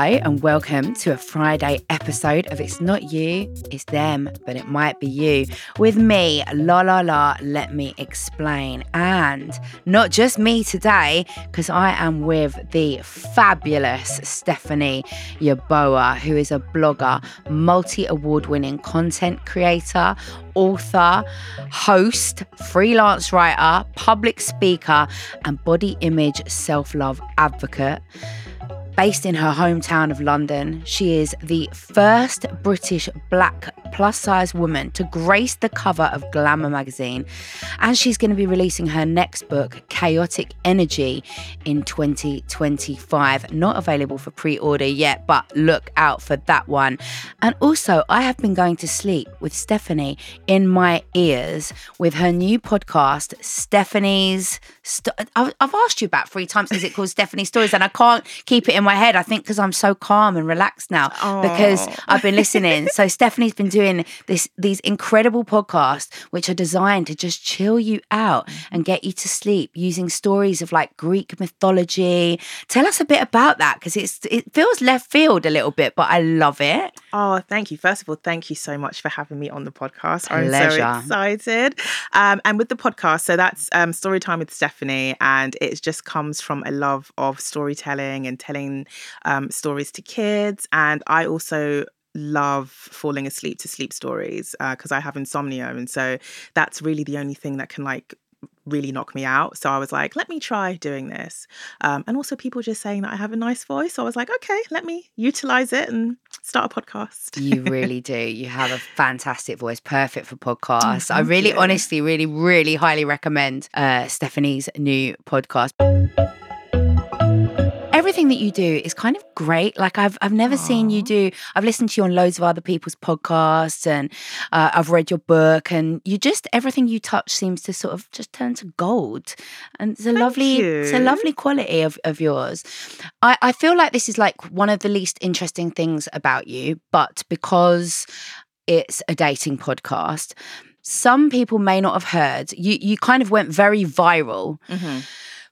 Hello, and welcome to a Friday episode of It's Not You, It's Them, but It Might Be You. With me, La La La, let me explain. And not just me today, because I am with the fabulous Stephanie Yeboah, who is a blogger, multi award winning content creator, author, host, freelance writer, public speaker, and body image self love advocate. Based in her hometown of London, she is the first British black plus size woman to grace the cover of Glamour magazine. And she's going to be releasing her next book, Chaotic Energy, in 2025. Not available for pre order yet, but look out for that one. And also, I have been going to sleep with Stephanie in my ears with her new podcast, Stephanie's. St- I've asked you about three times, is it called Stephanie's Stories? And I can't keep it in my head. I think because I'm so calm and relaxed now Aww. because I've been listening. so Stephanie's been doing this these incredible podcasts which are designed to just chill you out and get you to sleep using stories of like Greek mythology. Tell us a bit about that because it's it feels left field a little bit, but I love it. Oh, thank you. First of all, thank you so much for having me on the podcast. Pleasure. I'm so excited. Um, and with the podcast, so that's um, Storytime with Stephanie, and it just comes from a love of storytelling and telling um, stories to kids. And I also love falling asleep to sleep stories because uh, I have insomnia. And so that's really the only thing that can like really knock me out. So I was like, let me try doing this. Um, and also, people just saying that I have a nice voice. So I was like, okay, let me utilize it and start a podcast. you really do. You have a fantastic voice, perfect for podcasts. Oh, I really, you. honestly, really, really highly recommend uh, Stephanie's new podcast everything that you do is kind of great. Like I've I've never Aww. seen you do. I've listened to you on loads of other people's podcasts, and uh, I've read your book, and you just everything you touch seems to sort of just turn to gold, and it's a Thank lovely you. it's a lovely quality of of yours. I I feel like this is like one of the least interesting things about you, but because it's a dating podcast some people may not have heard you you kind of went very viral mm-hmm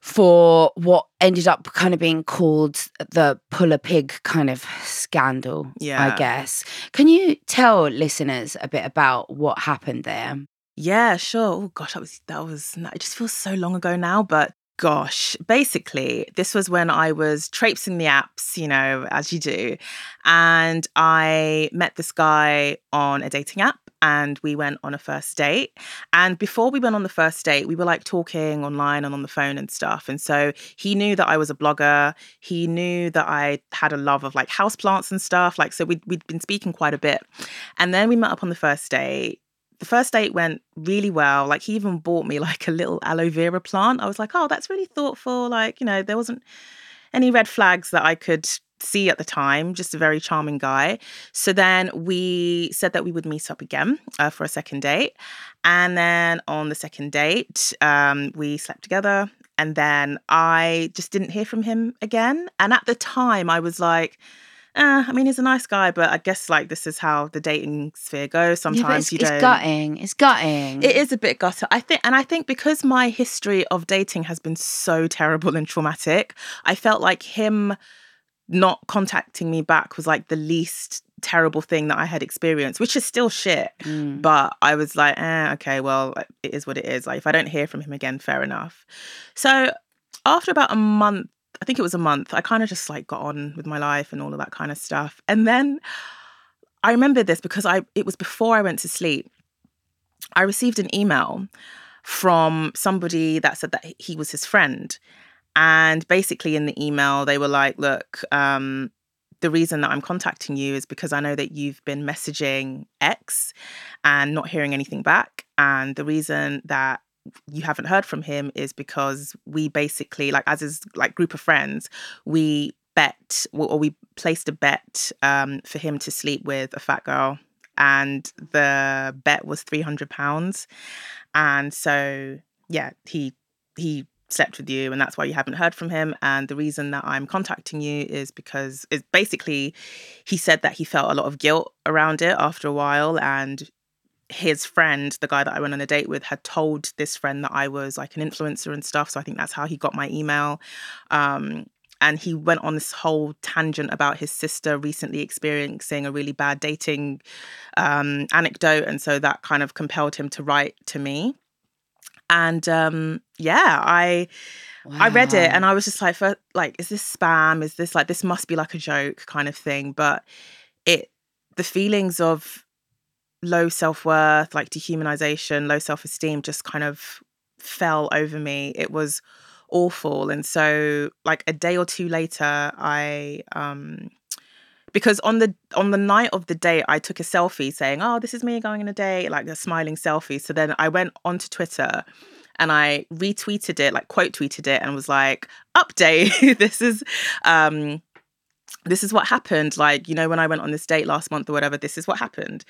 for what ended up kind of being called the pull a pig kind of scandal, yeah. I guess. Can you tell listeners a bit about what happened there? Yeah, sure. Oh gosh, that was that was it just feels so long ago now, but gosh, basically, this was when I was traipsing the apps, you know, as you do. And I met this guy on a dating app and we went on a first date. And before we went on the first date, we were like talking online and on the phone and stuff. And so he knew that I was a blogger. He knew that I had a love of like houseplants and stuff. Like, so we'd, we'd been speaking quite a bit. And then we met up on the first date the first date went really well. Like he even bought me like a little aloe vera plant. I was like, oh, that's really thoughtful. Like, you know, there wasn't any red flags that I could see at the time, just a very charming guy. So then we said that we would meet up again uh, for a second date. And then on the second date, um, we slept together. And then I just didn't hear from him again. And at the time, I was like, uh, I mean, he's a nice guy, but I guess like this is how the dating sphere goes. Sometimes yeah, you don't. It's gutting. It's gutting. It is a bit gutter. I think, and I think because my history of dating has been so terrible and traumatic, I felt like him not contacting me back was like the least terrible thing that I had experienced, which is still shit. Mm. But I was like, eh, okay, well, it is what it is. Like, if I don't hear from him again, fair enough. So after about a month I think it was a month. I kind of just like got on with my life and all of that kind of stuff. And then I remember this because I it was before I went to sleep. I received an email from somebody that said that he was his friend. And basically in the email they were like, look, um, the reason that I'm contacting you is because I know that you've been messaging X and not hearing anything back. And the reason that you haven't heard from him is because we basically like as his like group of friends we bet or we placed a bet um, for him to sleep with a fat girl and the bet was 300 pounds and so yeah he he slept with you and that's why you haven't heard from him and the reason that I'm contacting you is because it's basically he said that he felt a lot of guilt around it after a while and his friend, the guy that I went on a date with, had told this friend that I was like an influencer and stuff. So I think that's how he got my email. Um, and he went on this whole tangent about his sister recently experiencing a really bad dating um, anecdote, and so that kind of compelled him to write to me. And um, yeah, I wow. I read it, and I was just like, for, like, is this spam? Is this like this must be like a joke kind of thing? But it the feelings of low self worth, like dehumanization, low self esteem, just kind of fell over me. It was awful. And so like a day or two later, I um because on the on the night of the date I took a selfie saying, "Oh, this is me going on a date," like a smiling selfie. So then I went onto Twitter and I retweeted it, like quote tweeted it and was like, "Update. this is um this is what happened. Like, you know, when I went on this date last month or whatever, this is what happened.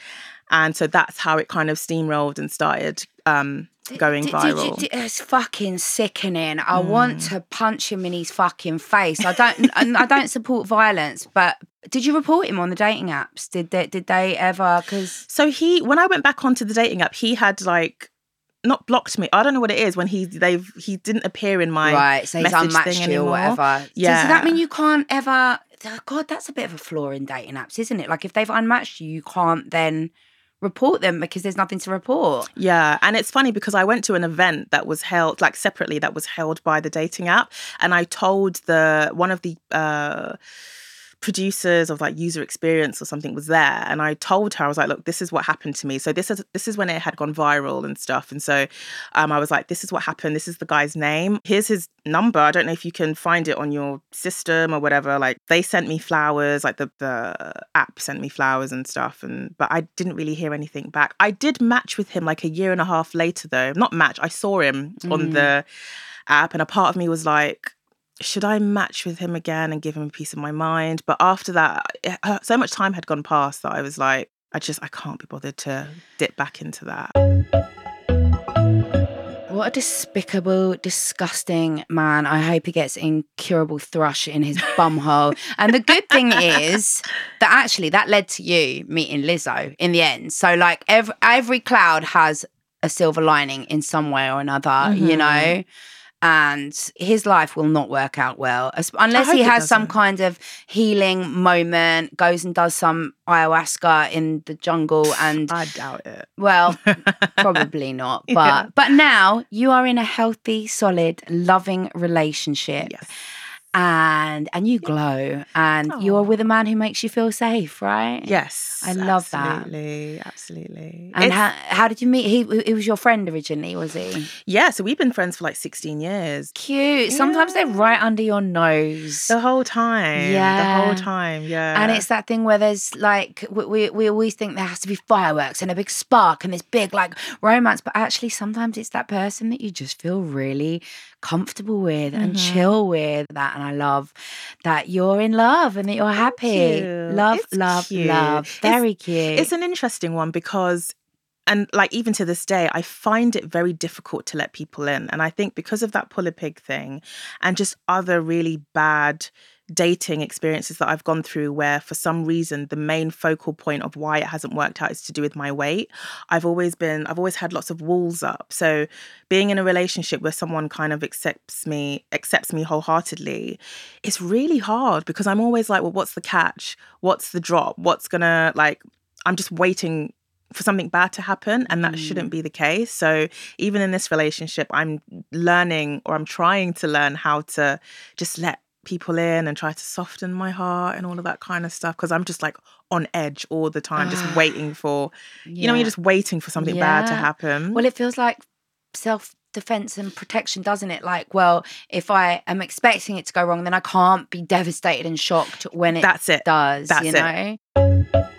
And so that's how it kind of steamrolled and started um, going did, viral. Did you, it's fucking sickening. I mm. want to punch him in his fucking face. I don't. I don't support violence, but did you report him on the dating apps? Did they? Did they ever? Because so he, when I went back onto the dating app, he had like not blocked me. I don't know what it is when he they've he didn't appear in my right. So he's unmatched you or whatever. Yeah. Does that mean you can't ever? God, that's a bit of a flaw in dating apps, isn't it? Like if they've unmatched you, you can't then report them because there's nothing to report. Yeah, and it's funny because I went to an event that was held like separately that was held by the dating app and I told the one of the uh producers of like user experience or something was there and I told her I was like look this is what happened to me. So this is this is when it had gone viral and stuff and so um, I was like this is what happened. This is the guy's name. Here's his number. I don't know if you can find it on your system or whatever like they sent me flowers like the the app sent me flowers and stuff and but I didn't really hear anything back. I did match with him like a year and a half later though. Not match I saw him mm. on the app and a part of me was like should I match with him again and give him a piece of my mind? But after that, it, uh, so much time had gone past that I was like, I just, I can't be bothered to dip back into that. What a despicable, disgusting man. I hope he gets incurable thrush in his bumhole. and the good thing is that actually that led to you meeting Lizzo in the end. So, like, every, every cloud has a silver lining in some way or another, mm-hmm. you know? And his life will not work out well unless he has some kind of healing moment goes and does some ayahuasca in the jungle and i doubt it. well probably not but yeah. but now you are in a healthy solid loving relationship. Yes and and you glow and Aww. you're oh. with a man who makes you feel safe right? Yes i love absolutely, that. absolutely absolutely. And how, how did you meet he, he was your friend originally was he? Yeah so we've been friends for like 16 years. Cute yeah. sometimes they're right under your nose. The whole time yeah the whole time yeah. And it's that thing where there's like we, we, we always think there has to be fireworks and a big spark and this big like romance but actually sometimes it's that person that you just feel really comfortable with mm-hmm. and chill with that. And I love that you're in love and that you're happy. Love, it's love, cute. love. Very it's, cute. It's an interesting one because and like even to this day i find it very difficult to let people in and i think because of that pull a pig thing and just other really bad dating experiences that I've gone through where for some reason the main focal point of why it hasn't worked out is to do with my weight. I've always been I've always had lots of walls up. So being in a relationship where someone kind of accepts me accepts me wholeheartedly, it's really hard because I'm always like, well what's the catch? What's the drop? What's to like I'm just waiting for something bad to happen and that mm. shouldn't be the case so even in this relationship i'm learning or i'm trying to learn how to just let people in and try to soften my heart and all of that kind of stuff because I'm just like on edge all the time, just ah, waiting for, yeah. you know, you're just waiting for something yeah. bad to happen. Well, it feels like self defense and protection, doesn't it? Like, well, if I am expecting it to go wrong, then I can't be devastated and shocked when it, That's it. does. That's you know? it.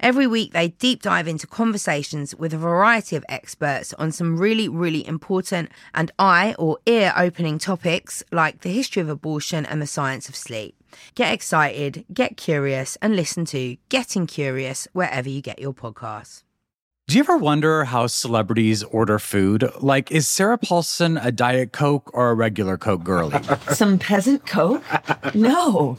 Every week, they deep dive into conversations with a variety of experts on some really, really important and eye or ear opening topics like the history of abortion and the science of sleep. Get excited, get curious, and listen to Getting Curious wherever you get your podcasts. Do you ever wonder how celebrities order food? Like, is Sarah Paulson a Diet Coke or a regular Coke girlie? Some peasant Coke? No.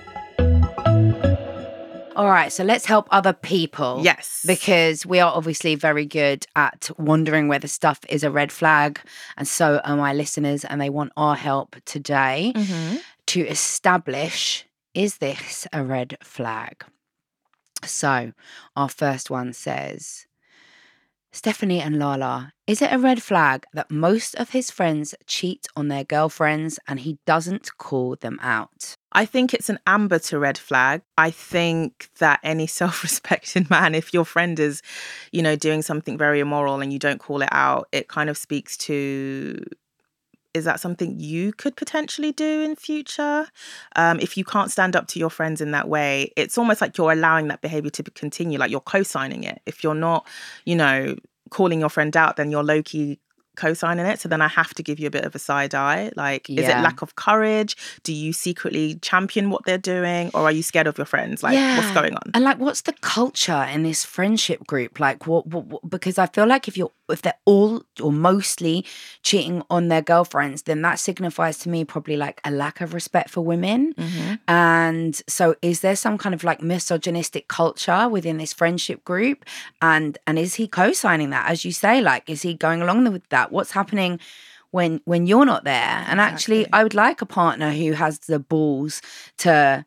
All right, so let's help other people. Yes. Because we are obviously very good at wondering whether stuff is a red flag. And so are my listeners, and they want our help today Mm-hmm. to establish is this a red flag? So, our first one says Stephanie and Lala, is it a red flag that most of his friends cheat on their girlfriends and he doesn't call them out? I think it's an amber to red flag. I think that any self-respecting man, if your friend is, you know, doing something very immoral and you don't call it out, it kind of speaks to is that something you could potentially do in future? Um, if you can't stand up to your friends in that way it's almost like you're allowing that behavior to continue like you're co-signing it. If you're not you know calling your friend out then you're low-key co-signing it so then i have to give you a bit of a side eye like is it lack of courage do you secretly champion what they're doing or are you scared of your friends like what's going on And like, what's the culture in this friendship group? Like, what, what, what? Because I feel like if you're, if they're all or mostly cheating on their girlfriends, then that signifies to me probably like a lack of respect for women. Mm-hmm. And so, is there some kind of like misogynistic culture within this friendship group? And and is he co-signing that, as you say? Like, is he going along with that? What's happening? When, when you're not there and actually Exactly. i would like a partner who has the balls to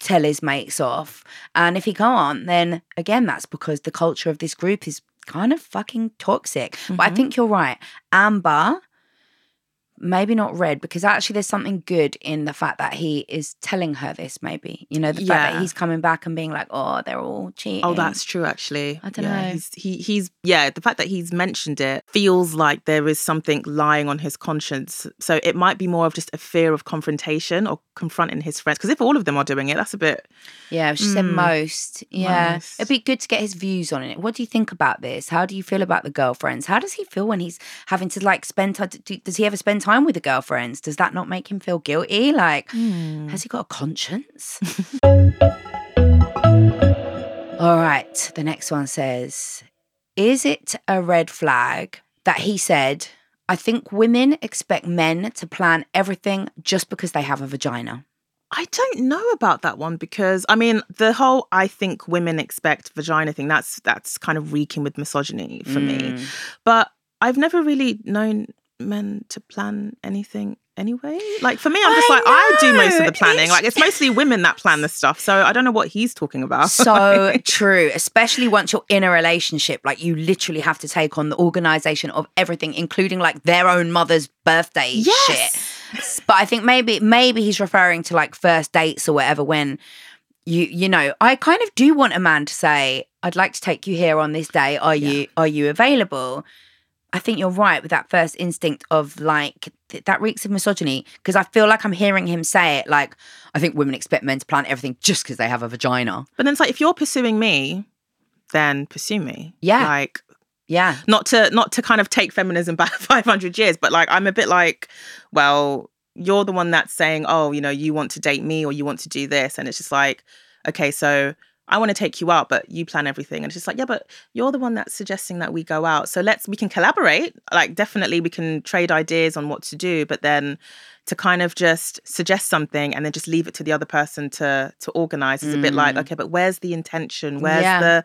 tell his mates off. And if he can't, then again, that's because the culture of this group is kind of fucking toxic. But I Mhm. think you're right. Amber, maybe not red, because actually there's something good in the fact that he is telling her this, maybe. You know, the fact that he's coming back and being like, oh, they're all cheating. Oh, that's true. Actually, I don't Yeah, know. He's, he he's yeah. The fact that he's mentioned it feels like there is something lying on his conscience. So it might be more of just a fear of confrontation or confronting his friends. Because if all of them are doing it, that's a bit. Yeah, she said Mm. most. Yeah. Most. It'd be good to get his views on it. What do you think about this? How do you feel about the girlfriends? How does he feel when he's having to like spend time? Does he ever spend time with the girlfriends? Does that not make him feel guilty? Like, Hmm. has he got a conscience? All right. The next one says Is it a red flag that he said, I think women expect men to plan everything just because they have a vagina? I don't know about that one because I mean the whole I think women expect vagina thing that's that's kind of reeking with misogyny for me. Mm. But I've never really known men to plan anything anyway. Like for me, I'm just I like I do most of the planning. it's Like it's mostly women that plan the stuff. So I don't know what he's talking about. so true, especially once you're in a relationship. Like you literally have to take on the organization of everything, including like their own mother's birthday Yes. shit. But I think maybe maybe he's referring to like first dates or whatever when you you know, I kind of do want a man to say, I'd like to take you here on this day. Are you are you available? I think you're right with that first instinct of like th- that reeks of misogyny because I feel like I'm hearing him say it like I think women expect men to plan everything just because they have a vagina. But then it's like if you're pursuing me, then pursue me. Yeah. Like Yeah. not to not to kind of take feminism back 500 years but like i'm a bit like well you're the one that's saying oh you know you want to date me or you want to do this and it's just like okay so i want to take you out but you plan everything. And it's just like yeah but you're the one that's suggesting that we go out so let's we can collaborate like definitely we can trade ideas on what to do. But then to kind of just suggest something and then just leave it to the other person to to organize is a bit like Mm. okay but where's the intention where's Yeah. the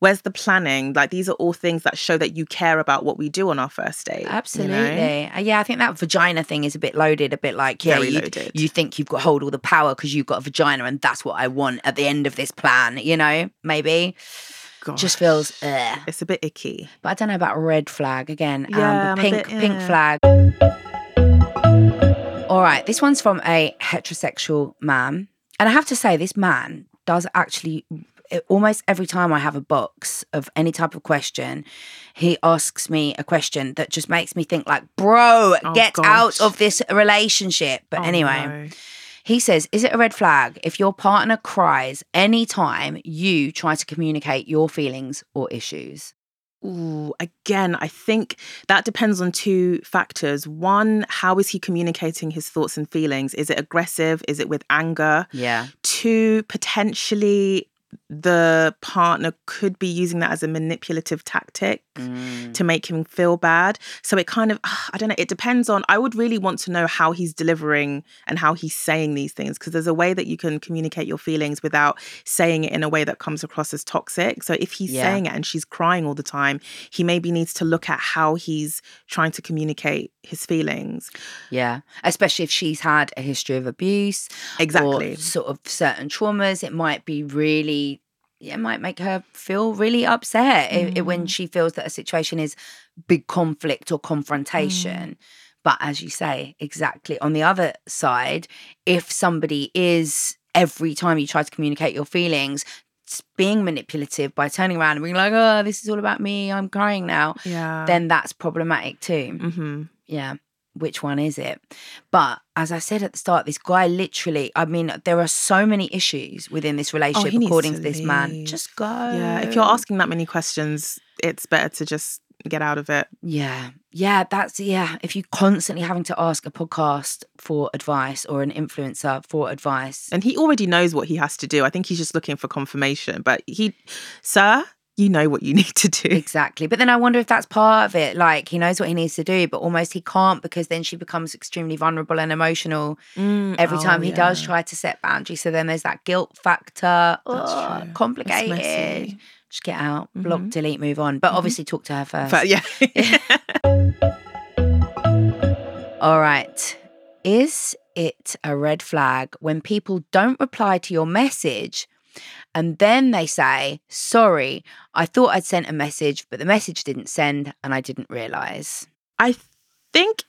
where's the planning like these are all things that show that you care about what we do on our first date you know? Absolutely. Uh, Yeah, I think that vagina thing is a bit loaded, a bit like, yeah, you, you think you've got hold all the power because you've got a vagina and that's what I want at the end of this plan, you know, maybe. Just feels, ugh. it's a bit icky But I don't know about red flag again. Yeah, amber, I'm pink, bit- pink flag. All right, this one's from a heterosexual man. And I have to say, this man does actually almost every time I have a box of any type of question, he asks me a question that just makes me think like, bro, Oh, get gosh. out of this relationship. But Oh, anyway, no. he says, Is it a red flag if your partner cries anytime you try to communicate your feelings or issues? Ooh, again, I think that depends on two factors. One, how is he communicating his thoughts and feelings? Is it aggressive? Is it with anger? Yeah. Two, potentially the partner could be using that as a manipulative tactic Mm. to make him feel bad. So it kind of, I don't know, it depends on, I would really want to know how he's delivering and how he's saying these things because there's a way that you can communicate your feelings without saying it in a way that comes across as toxic. So if he's Yeah. saying it and she's crying all the time, he maybe needs to look at how he's trying to communicate his feelings. Yeah. Especially if she's had a history of abuse Exactly. or sort of certain traumas, it might be really, it might make her feel really upset i- i- when she feels that a situation is big conflict or confrontation. But as you say, exactly. On the other side, if somebody is every time you try to communicate your feelings, being manipulative by turning around and being like, oh, this is all about me, I'm crying now, Yeah. then that's problematic too. hmm Yeah. Which one is it? But as I said at the start, this guy literally, I mean, there are so many issues within this oh, relationship, Oh, according to to, this man. Just go. Yeah. If you're asking that many questions, it's better to just get out of it. Yeah. Yeah. That's, yeah. If you're constantly having to ask a podcast for advice or an influencer for advice, And he already knows what he has to do. I think he's just looking for confirmation. But he, sir, you know what you need to do. Exactly. But then I wonder if that's part of it. Like he knows what he needs to do, but almost he can't because then she becomes extremely vulnerable and emotional every oh, time he does try to set boundaries. So then there's that guilt factor. True. Complicated. Just get out, block, Mhm. delete, move on. But obviously talk to her first. But yeah. All right. Is it a red flag when people don't reply to your message and then they say, sorry, I thought I'd sent a message, but the message didn't send and I didn't realize? I think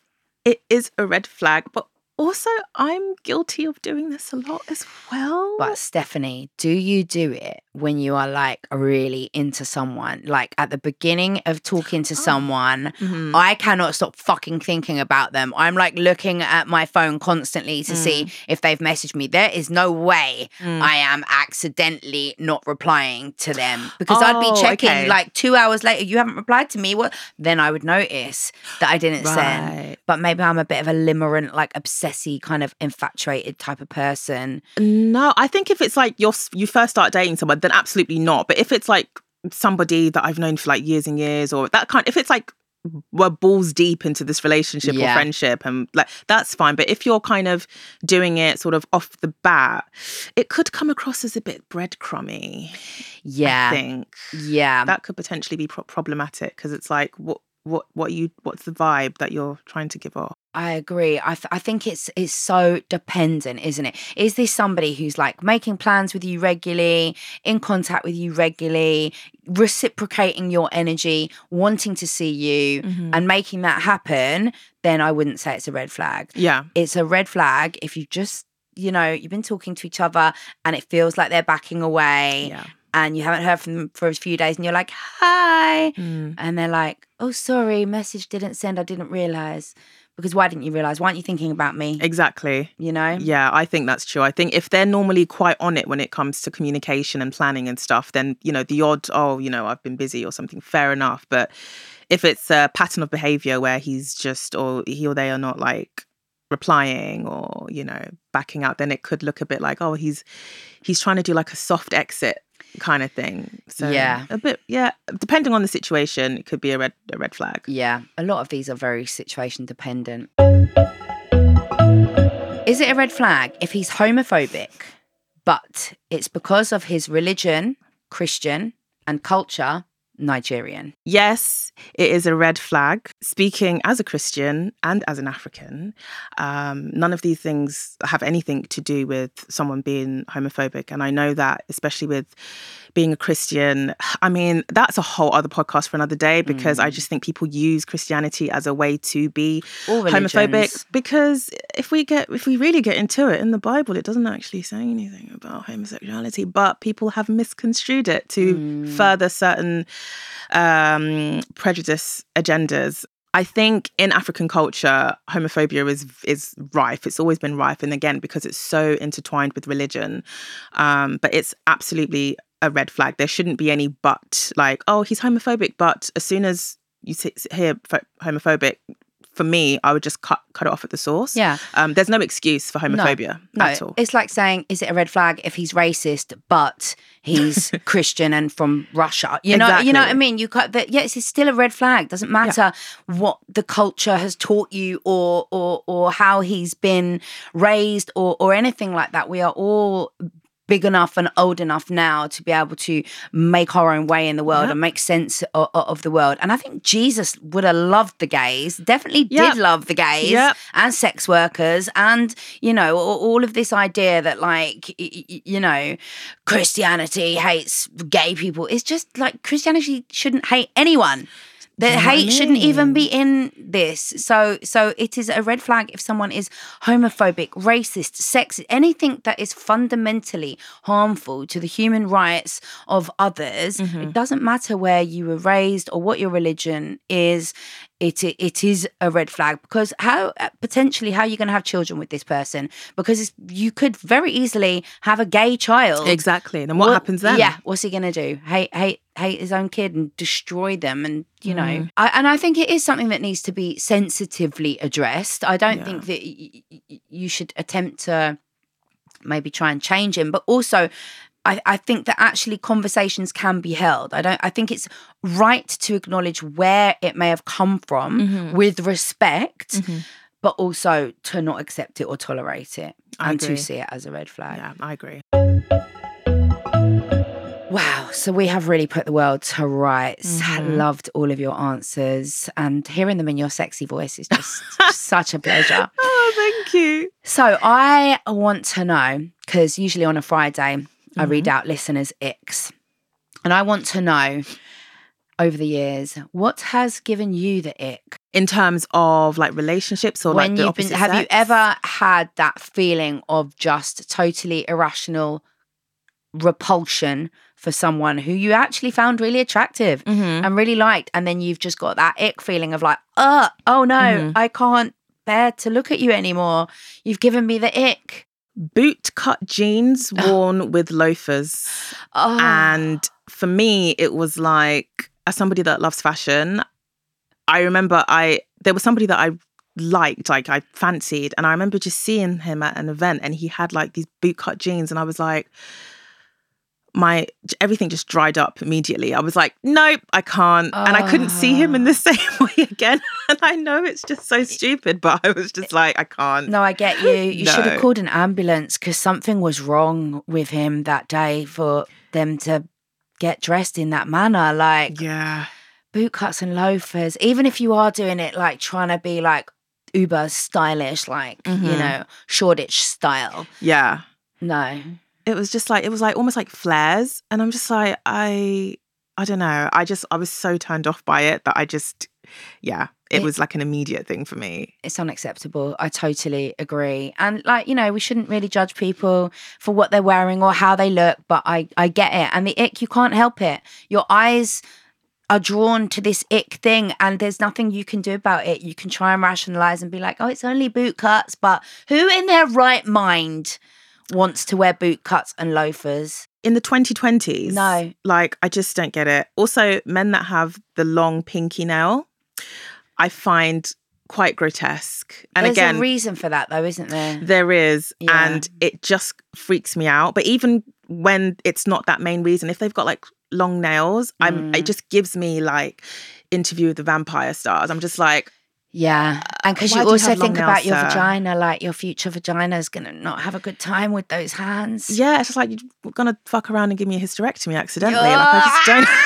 it is a red flag, but also I'm guilty of doing this a lot as well. But Stephanie, do you do it when you are like really into someone? Like at the beginning of talking to someone, Mhm. I cannot stop fucking thinking about them. I'm like looking at my phone constantly to see if they've messaged me. There is no way I am accidentally not replying to them because I'd be Oh, checking okay. like two hours later, you haven't replied to me. What? Then I would notice that I didn't send. But maybe I'm a bit of a limerent, like obsessy, kind of infatuated type of person. No, I think if it's like you're you first start dating someone, then absolutely not. But if it's like somebody that I've known for like years and years, or that kind, if it's like we're balls deep into this relationship Yeah. or friendship, and like that's fine. But if you're kind of doing it sort of off the bat, it could come across as a bit breadcrummy. Yeah i think Yeah. that could potentially be pro- problematic because it's like what what what you what's the vibe that you're trying to give off. I agree. I, th- I think it's it's so dependent, isn't it? Is this somebody who's like making plans with you regularly, in contact with you regularly, reciprocating your energy, wanting to see you, mm-hmm. and making that happen? Then I wouldn't say it's a red flag. Yeah. It's a red flag if you just, you know, you've been talking to each other and it feels like they're backing away Yeah. And you haven't heard from them for a few days and you're like, hi. Mm. And they're like, oh, sorry, message didn't send. I didn't realize. Because why didn't you realize? Why aren't you thinking about me? Exactly. You know? Yeah, I think that's true. I think if they're normally quite on it when it comes to communication and planning and stuff, then, you know, the odd, oh, you know, I've been busy or something, fair enough. But if it's a pattern of behavior where he's just, or he or they are not like replying or, you know, backing out, then it could look a bit like, oh, he's, he's trying to do like a soft exit kind of thing. So Yeah. a bit, yeah, depending on the situation, it could be a red, a red flag. Yeah. A lot of these are very situation dependent. Is it a red flag if he's homophobic, but it's because of his religion, Christian, and culture, Nigerian. Yes, it is a red flag. Speaking as a Christian and as an African, um, none of these things have anything to do with someone being homophobic. And I know that, especially with being a Christian, I mean, that's a whole other podcast for another day because I just think people use Christianity as a way to be homophobic. Because if we get, if we really get into it in the Bible, it doesn't actually say anything about homosexuality, but people have misconstrued it to further certain um, prejudice agendas. I think in African culture, homophobia is is rife. It's always been rife, and again because it's so intertwined with religion. Um, but it's absolutely a red flag. There shouldn't be any but. Like, oh, he's homophobic, but as soon as you hear pho- homophobic, for me, I would just cut cut it off at the source. Yeah. Um, there's no excuse for homophobia No, at all. it's like saying, is it a red flag if he's racist, but he's Christian and from Russia? You know, you know what I mean. You cut that. Yes, it's still a red flag. Doesn't matter what the culture has taught you or or or how he's been raised or or anything like that. We are all big enough and old enough now to be able to make our own way in the world Yep. and make sense of, of the world. And I think Jesus would have loved the gays. Definitely Yep. did love the gays Yep. and sex workers and you know all of this idea that like you know christianity hates gay people it's just like christianity shouldn't hate anyone the you know I hate shouldn't even be in this. So so it is a red flag if someone is homophobic racist sexist anything that is fundamentally harmful to the human rights of others. Mm-hmm. it doesn't matter where you were raised or what your religion is it it is a red flag because how uh, potentially how are you going to have children with this person because it's, you could very easily have a gay child exactly. And then what, happens then? yeah what's he going to do hate hate hate his own kid and destroy them and you know Mm. I, and i think it is something that needs to be sensitively addressed i don't think that y- y- you should attempt to maybe try and change him but also I, I think that actually conversations can be held. I don't. I think it's right to acknowledge where it may have come from Mm-hmm. with respect, but also to not accept it or tolerate it, I and to see it as a red flag. Yeah, I agree. Wow. So we have really put the world to rights. Mm-hmm. Loved all of your answers and hearing them in your sexy voice is just such a pleasure. Oh, thank you. So I want to know because usually on a Friday I read Mm-hmm. out listeners' icks, and I want to know over the years what has given you the ick In terms of like relationships or when like you've been. opposite Have you ever had that feeling of just totally irrational repulsion for someone who you actually found really attractive Mhm. and really liked, and then you've just got that ick feeling of like, uh, oh no, Mhm. I can't bear to look at you anymore. You've given me the ick. Boot cut jeans oh. worn with loafers? Oh. And for me, it was like, as somebody that loves fashion, I remember I there was somebody that I liked, like I fancied, and I remember just seeing him at an event, and he had like these boot cut jeans, and I was like, my everything just dried up immediately. I was like, nope, I can't, and I couldn't see him in the same way again. And I know it's just so stupid, but I was just like, I can't. No, I get you. You should have called an ambulance because something was wrong with him that day for them to get dressed in that manner. Like Yeah. boot cuts and loafers, even if you are doing it like trying to be like uber stylish, like, you Mhm. know, Shoreditch style. Yeah. No. It was just like it was like almost like flares and i'm just like i i don't know i just i was so turned off by it that i just yeah it, It- was like an immediate thing for me it's unacceptable. I totally agree. And like, you know, we shouldn't really judge people for what they're wearing or how they look, but I I get it. And the ick, you can't help it. Your eyes are drawn to this ick thing and there's nothing you can do about it. You can try and rationalize and be like, "Oh, it's only boot cuts," but who in their right mind wants to wear boot cuts and loafers? in the 2020s No. like i just don't get it also men that have the long pinky nail i find quite grotesque and There's again a reason for that though, isn't there? There is, Yeah. and it just freaks me out. But even when it's not that main reason, if they've got like long nails, I'm Mm. it just gives me like interview with the vampire stars. I'm just like, Yeah. Uh, and because you you also long think nails, about your sir? vagina, like your future vagina is going to not have a good time with those hands. yeah, it's just like you're gonna fuck around and give me a hysterectomy accidentally. Like I just don't.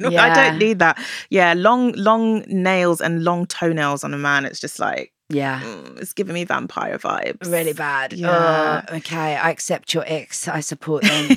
I Yeah. don't need that. Yeah, long, long nails and long toenails on a man. It's just like Yeah. mm, it's giving me vampire vibes. Really bad. Yeah. Oh, okay, I accept your ex. I support them.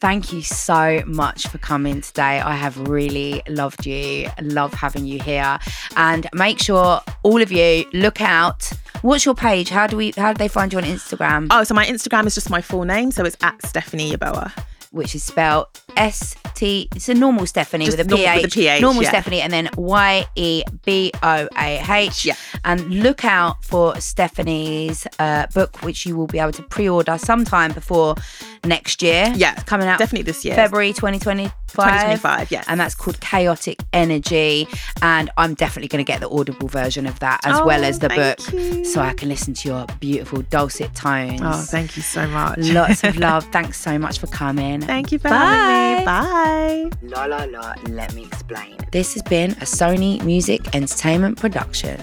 Thank you so much for coming today. I have really loved you. Love having you here. And make sure all of you look out. What's your page? How do we how do they find you on Instagram? Oh, so my Instagram is just my full name, so it's at Stephanie Yeboah. Which is spelled S T it's a normal Stephanie Just with a normal- PH. with a PH, normal yeah. Stephanie and then Y E B O A H. Yeah. And look out for Stephanie's uh, book, which you will be able to pre-order sometime before next year. Yeah, It's coming out definitely this year. February 2025. 2025, yes. And that's called Chaotic Energy. And I'm definitely going to get the audible version of that as well Oh, as the book you. so I can listen to your beautiful dulcet tones. Oh, thank you so much. Lots of love. Thanks so much for coming. Thank you for Bye. having me. Bye. La la la, let me explain. This has been a Sony Music Entertainment production.